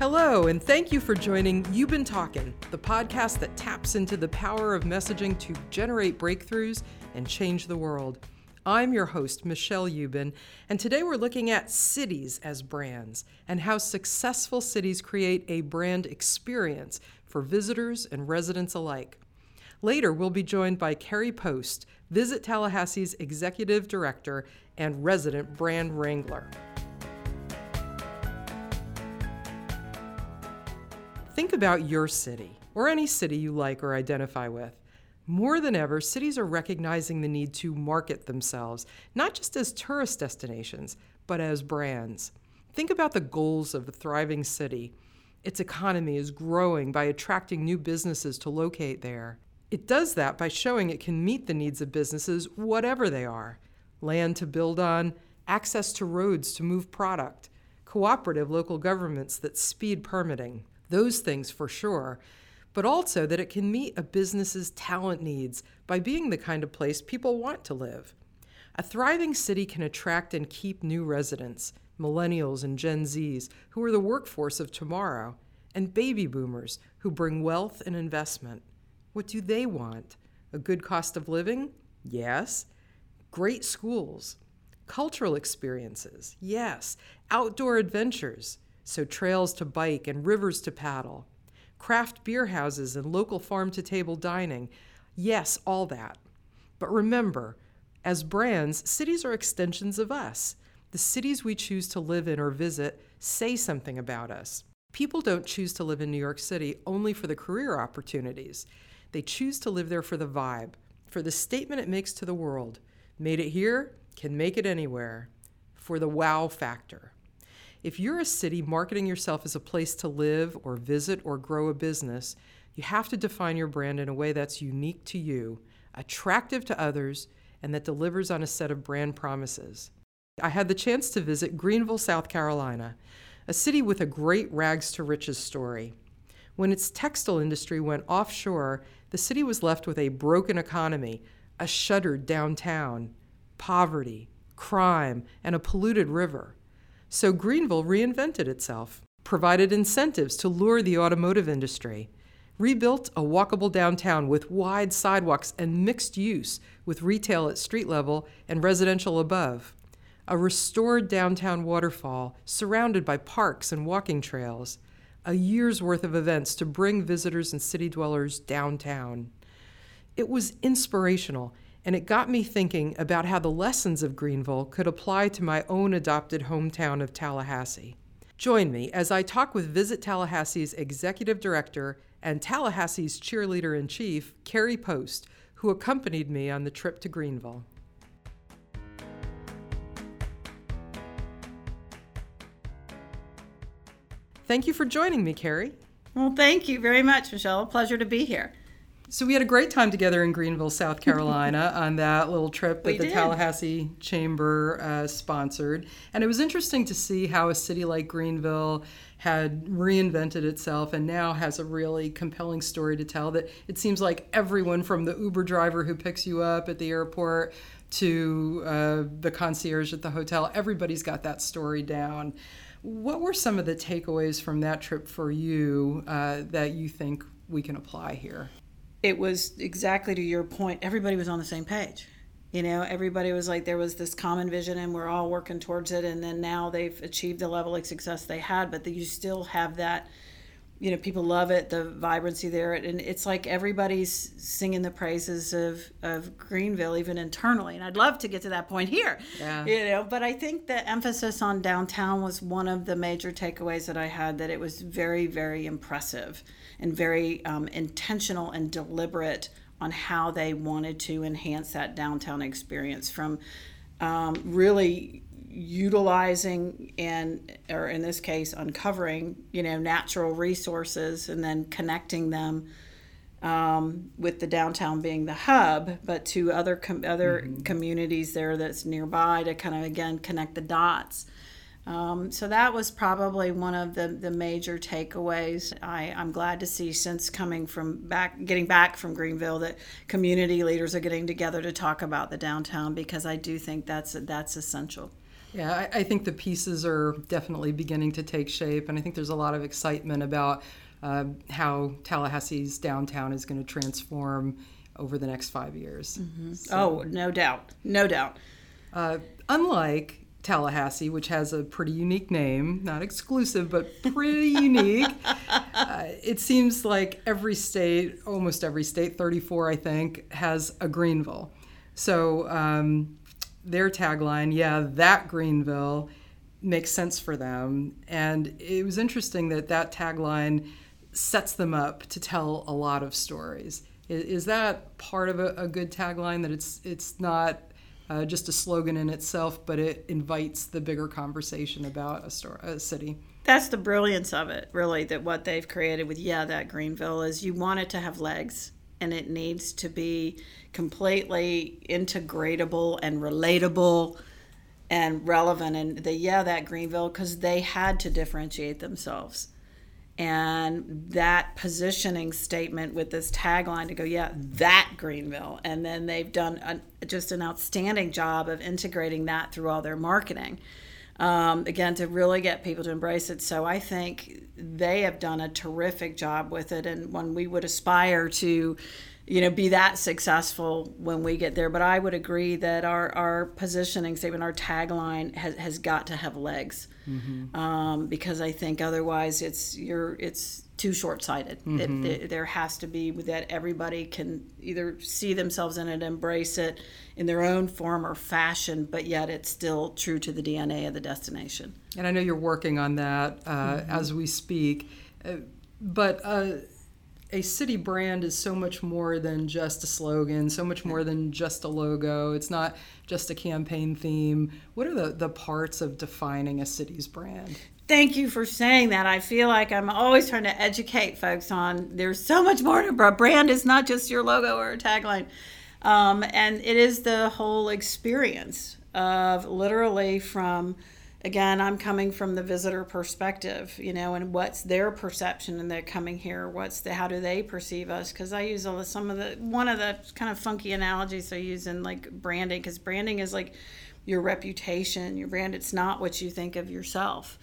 Hello, and thank you for joining Ubben Talkin', the podcast that taps into the power of messaging to generate breakthroughs and change the world. I'm your host, Michelle Ubben, and today we're looking at cities as brands and how successful cities create a brand experience for visitors and residents alike. Later, we'll be joined by Kerri Post, Visit Tallahassee's Executive Director and resident brand wrangler. Think about your city, or any city you like or identify with. More than ever, cities are recognizing the need to market themselves, not just as tourist destinations, but as brands. Think about the goals of a thriving city. Its economy is growing by attracting new businesses to locate there. It does that by showing it can meet the needs of businesses, whatever they are land to build on, access to roads to move product, cooperative local governments that speed permitting. Those things for sure, but also that it can meet a business's talent needs by being the kind of place people want to live. A thriving city can attract and keep new residents, millennials and Gen Zs, who are the workforce of tomorrow, and baby boomers who bring wealth and investment. What do they want? A good cost of living? Yes. Great schools. Cultural experiences? Yes. Outdoor adventures? So trails to bike and rivers to paddle. Craft beer houses and local farm to table dining? Yes, all that. But remember, as brands, cities are extensions of us. The cities we choose to live in or visit say something about us. People don't choose to live in New York City only for the career opportunities. They choose to live there for the vibe, for the statement it makes to the world. Made it here, can make it anywhere. For the wow factor. If you're a city marketing yourself as a place to live or visit or grow a business, you have to define your brand in a way that's unique to you, attractive to others, and that delivers on a set of brand promises. I had the chance to visit Greenville, South Carolina, a city with a great rags to riches story. When its textile industry went offshore, the city was left with a broken economy, a shuttered downtown, poverty, crime, and a polluted river. So Greenville reinvented itself, provided incentives to lure the automotive industry, rebuilt a walkable downtown with wide sidewalks and mixed use with retail at street level and residential above, a restored downtown waterfall surrounded by parks and walking trails, a year's worth of events to bring visitors and city dwellers downtown. It was inspirational, and it got me thinking about how the lessons of Greenville could apply to my own adopted hometown of Tallahassee. Join me as I talk with Visit Tallahassee's executive director and Tallahassee's cheerleader in chief, Kerri Post, who accompanied me on the trip to Greenville. Thank you for joining me, Kerri. Well, thank you very much, Michelle. Pleasure to be here. So we had a great time together in Greenville, South Carolina, on that little trip that We the did. Tallahassee Chamber uh, sponsored, and it was interesting to see how a city like Greenville had reinvented itself and now has a really compelling story to tell. That it seems like everyone from the Uber driver who picks you up at the airport to uh, the concierge at the hotel, everybody's got that story down. What were some of the takeaways from that trip for you uh, that you think we can apply here? It was exactly to your point. Everybody was on the same page. You know, everybody was like, there was this common vision and we're all working towards it. And then now they've achieved the level of success they had, but you still have that, you know, people love it, the vibrancy there. And it's like everybody's singing the praises of, of Greenville, even internally. And I'd love to get to that point here, Yeah. you know, but I think the emphasis on downtown was one of the major takeaways that I had that it was very, very impressive and very um, intentional and deliberate on how they wanted to enhance that downtown experience from um, really utilizing and or in this case uncovering you know natural resources and then connecting them um, with the downtown being the hub, but to other com- other communities there that's nearby to kind of again connect the dots. Um, so that was probably one of the, the major takeaways. I, I'm glad to see since coming from back, getting back from Greenville, that community leaders are getting together to talk about the downtown because I do think that's that's essential. Yeah, I, I, think the pieces are definitely beginning to take shape, and I think there's a lot of excitement about uh, how Tallahassee's downtown is going to transform over the next five years. Mm-hmm. So, oh, no doubt, no doubt. Uh, unlike Tallahassee, which has a pretty unique name, not exclusive, but pretty unique. Uh, it seems like every state, almost every state, 34, I think, has a Greenville. So um, their tagline, yeah, that Greenville, makes sense for them. And it was interesting that that tagline sets them up to tell a lot of stories. Is, is that part of a, a, good tagline that it's it's not uh, just a slogan in itself, but it invites the bigger conversation about a, store, a city? That's the brilliance of it, really. That what they've created with yeah, that Greenville is you want it to have legs, and it needs to be completely integratable and relatable and relevant. And the yeah, that Greenville because they had to differentiate themselves and that positioning statement with this tagline to go, yeah, that Greenville. And then they've done just an outstanding job of integrating that through all their marketing. Um, again, to really get people to embrace it. So I think they have done a terrific job with it. And when we would aspire to, you know, be that successful when we get there. But I would agree that our, our positioning statement, our tagline has, has got to have legs mm-hmm. um, because I think otherwise it's you're it's too short-sighted. Mm-hmm. It, it, there has to be that everybody can either see themselves in it, embrace it in their own form or fashion, but yet it's still true to the DNA of the destination. And I know you're working on that uh, mm-hmm. as we speak, uh, but. Uh, a city brand is so much more than just a slogan, so much more than just a logo. It's not just a campaign theme. What are the, the parts of defining a city's brand? Thank you for saying that. I feel like I'm always trying to educate folks on there's so much more to a brand is not just your logo or a tagline. Um, and it is the whole experience of literally from again, I'm coming from the visitor perspective, you know, and what's their perception and they're coming here? What's the how do they perceive us? Because I use all some of the one of the kind of funky analogies I use in like branding, because branding is like your reputation, your brand. It's not what you think of yourself.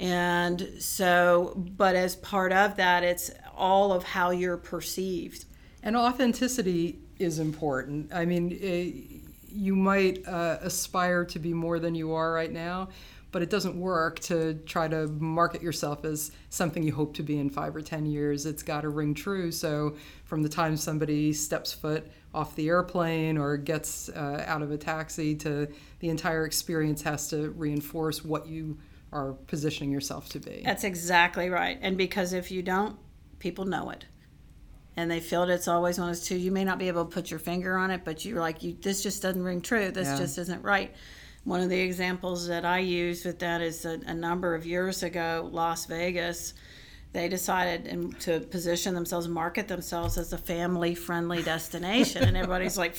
And so, but as part of that, it's all of how you're perceived. And authenticity is important. I mean, it, you might uh, aspire to be more than you are right now, but it doesn't work to try to market yourself as something you hope to be in five or ten years. It's got to ring true. So from the time somebody steps foot off the airplane or gets uh, out of a taxi to the entire experience has to reinforce what you are positioning yourself to be. That's exactly right. And because if you don't, people know it and they feel that it's always one of those two. You may not be able to put your finger on it, but you're like, you, this just doesn't ring true. This yeah. just isn't right. One of the examples that I use with that is a, a number of years ago, Las Vegas. They decided to position themselves, market themselves as a family friendly destination. and everybody's like,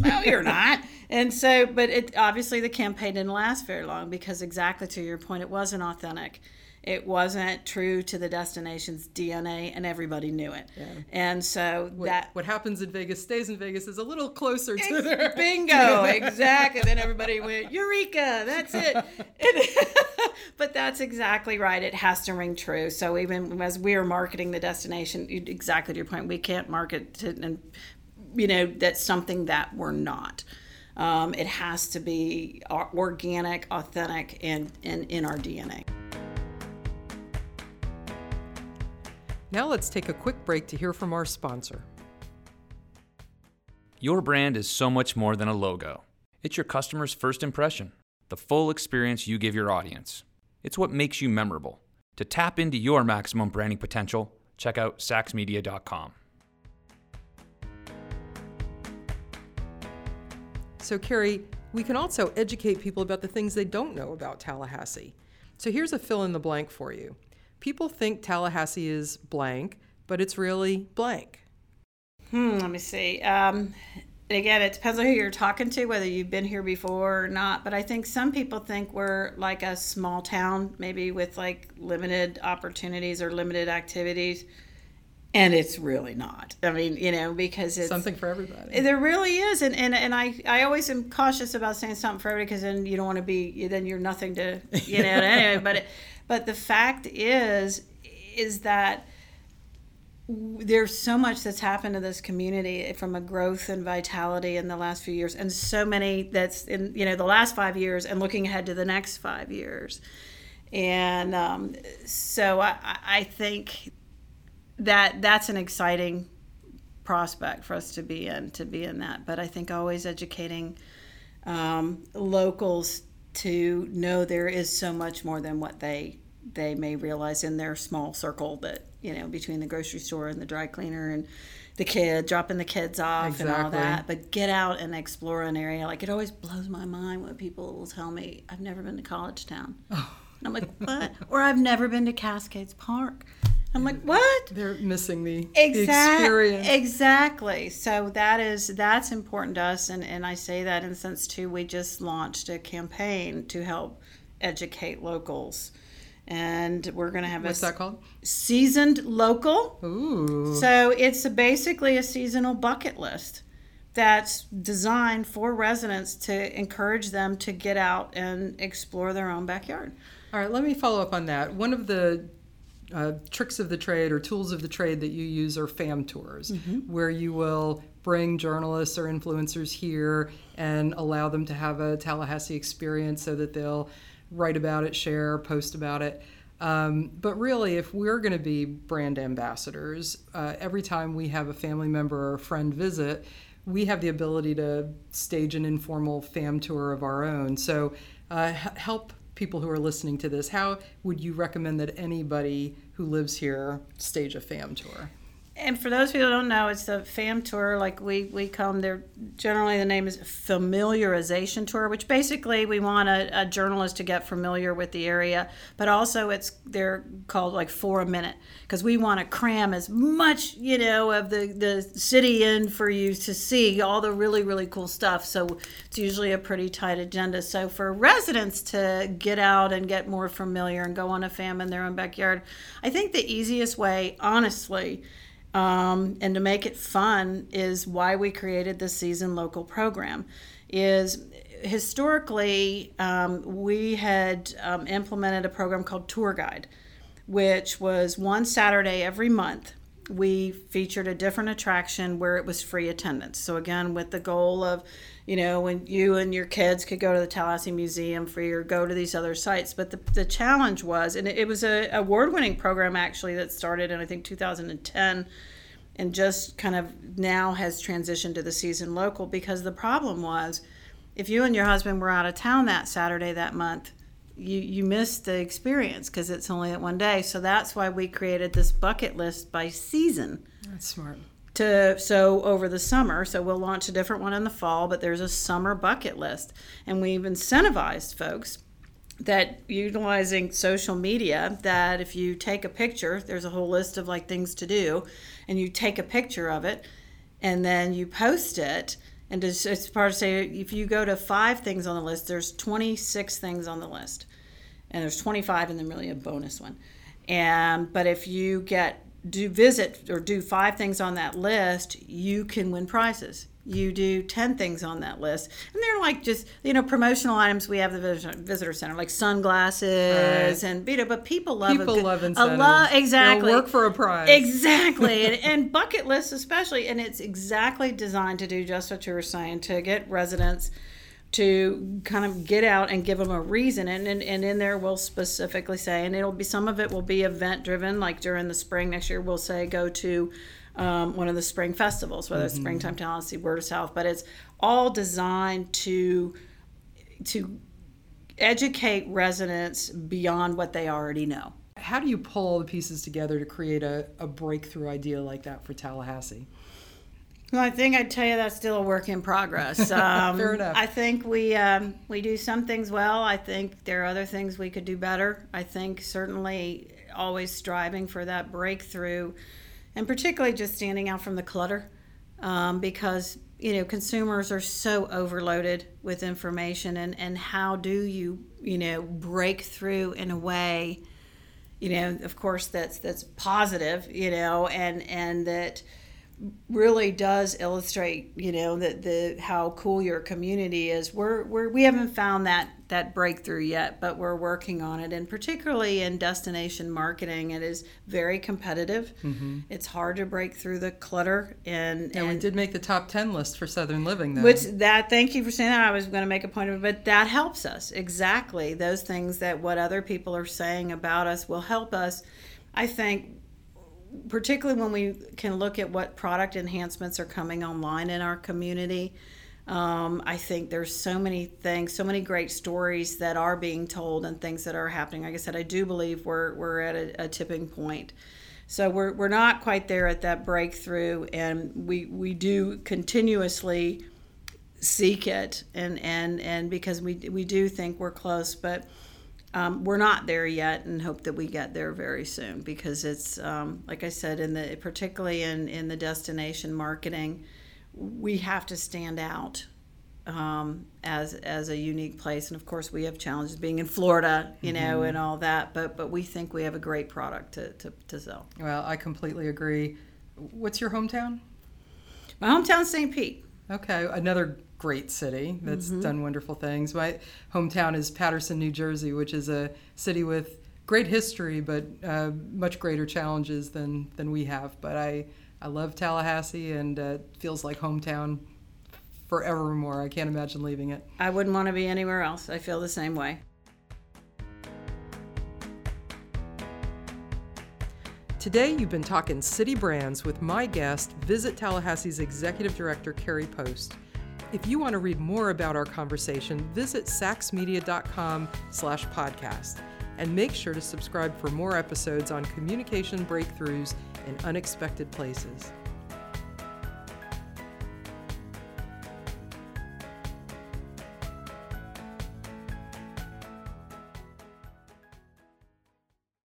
well, you're not. And so, but it obviously the campaign didn't last very long because exactly to your point, it wasn't authentic it wasn't true to the destination's DNA, and everybody knew it. Yeah. And so what, that what happens in Vegas stays in Vegas is a little closer to their bingo exactly. then everybody went Eureka! That's it. but that's exactly right. It has to ring true. So even as we are marketing the destination, exactly to your point, we can't market to, and you know that's something that we're not. Um, it has to be organic, authentic, and, and in our DNA. Now let's take a quick break to hear from our sponsor. Your brand is so much more than a logo. It's your customer's first impression, the full experience you give your audience. It's what makes you memorable. To tap into your maximum branding potential, check out sachsmedia.com. So, Kerri, we can also educate people about the things they don't know about Tallahassee. So, here's a fill in the blank for you people think Tallahassee is blank, but it's really blank. Hmm, let me see. Um, again, it depends on who you're talking to, whether you've been here before or not. But I think some people think we're like a small town, maybe with like limited opportunities or limited activities. and it's really not. I mean, you know, because it's something for everybody. There really is, and and, and I I always am cautious about saying something for everybody because then you don't want to be then you're nothing to you know anyway. But it, but the fact is is that there's so much that's happened to this community from a growth and vitality in the last few years and so many that's in you know the last five years and looking ahead to the next five years. And um, so I, I think that that's an exciting prospect for us to be in to be in that. But i think always educating um, locals to know there is so much more than what they they may realize in their small circle that you know between the grocery store and the dry cleaner and the kid dropping the kids off exactly. and all that but get out and explore an area like it always blows my mind when people will tell me i've never been to college town oh. and i'm like what or i've never been to cascades park I'm like, what? They're missing the, exact, the experience. Exactly. So that is that's important to us, and and I say that in the sense too. We just launched a campaign to help educate locals and we're going to have what's a that called? seasoned local. Ooh. So it's a, basically a seasonal bucket list that's designed for residents to encourage them to get out and explore their own backyard. All right let me follow up on that. One of the uh, tricks of the trade or tools of the trade that you use are fam tours mm-hmm. where you will bring journalists or influencers here and allow them to have a tallahassee experience so that they'll write about it, share, post about it. Um, but really, if we're going to be brand ambassadors, uh, every time we have a family member or a friend visit, we have the ability to stage an informal fam tour of our own. So, uh, help people who are listening to this. How would you recommend that anybody who lives here stage a fam tour? And for those people who don't know, it's the FAM tour. Like we we come there. Generally, the name is familiarization tour, which basically we want a, a, journalist to get familiar with the area, but also it's they're called like for a minute because we want to cram as much you know of the the city in for you to see all the really really cool stuff. So it's usually a pretty tight agenda. So for residents to get out and get more familiar and go on a FAM in their own backyard, I think the easiest way, honestly um, and to make it fun is why we created the season local program is historically um, we had um, implemented a program called tour guide which was one saturday every month. We featured a different attraction where it was free attendance. So again with the goal of you know when you and your kids could go to the tallahassee museum free or go to these other sites. But the, the challenge was and it, it was a award-winning program actually that started in i think 2010 and just kind of now has transitioned to the season local because the problem was if you and your husband were out of town that saturday that month you you missed the experience because it's only at one day. So that's why we created this bucket list by season. That's smart to so over the summer so we'll launch a different one in the fall but there's a summer bucket list. And we've incentivized folks that utilizing social media that if you take a picture there's a whole list of like things to do and you take a picture of it and then you post it and it's, part of say if you go to five things on the list there's 26 things on the list. And there's 25 and then really a bonus one. And but if you get do visit or do five things on that list you can win prizes. You do 10 things on that list. And they're like just you know promotional items we have the visitor center like sunglasses right. and you know but people love people a, love incentives. lo- exactly. They'll work for a prize. Exactly. And, and bucket lists especially and it's exactly designed to do just what you were saying to get residents to kind of get out and give them a reason and, and, and in there we'll specifically say and it'll be some of it will be event driven like during the spring next year we'll say go to um, one of the spring festivals, whether it's mm-hmm. Springtime Tallahassee, Word of South, but it's all designed to to educate residents beyond what they already know. How do you pull all the pieces together to create a, a breakthrough idea like that for Tallahassee? Well, I think I'd tell you that's still a work in progress. Um, Fair enough. I think we um, we do some things well. I think there are other things we could do better. I think certainly always striving for that breakthrough and particularly just standing out from the clutter um, because you know consumers are so overloaded with information and and how do you you know break through in a way you know, of course, that's that's positive, you know, and and that really does illustrate, you know, that the how cool your community is. We're, we're we haven't found that that breakthrough yet, but we're working on it. And particularly in destination marketing, it is very competitive. Mm-hmm. It's hard to break through the clutter. And yeah, and we did make the top ten list for Southern Living, though. Which that thank you for saying that. I was going to make a point of it, but that helps us exactly. Those things that what other people are saying about us will help us. I think particularly when we can look at what product enhancements are coming online in our community. Um, I think there's so many things, so many great stories that are being told and things that are happening. Like I said, I do believe we're, we're at a, a tipping point. So we're, we're not quite there at that breakthrough, and we, we do continuously seek it, and, and, and because we, we do think we're close, but um, we're not there yet, and hope that we get there very soon because it's um, like I said in the particularly in in the destination marketing, we have to stand out um, as as a unique place. And of course, we have challenges being in Florida, you know, mm-hmm. and all that. But but we think we have a great product to, to, to sell. Well, I completely agree. What's your hometown? My hometown, St. Pete. Okay, another great city that's mm-hmm. done wonderful things. My hometown is Paterson, New Jersey, which is a city with great history, but uh, much greater challenges than than we have. But I I love Tallahassee, and uh, feels like hometown forevermore. I can't imagine leaving it. I wouldn't want to be anywhere else. I feel the same way. Today, you've been talking city brands with my guest, Visit Tallahassee's Executive Director, Kerri Post. If you want to read more about our conversation, visit sachsmedia.com slash podcast. And make sure to subscribe for more episodes on communication breakthroughs in unexpected places.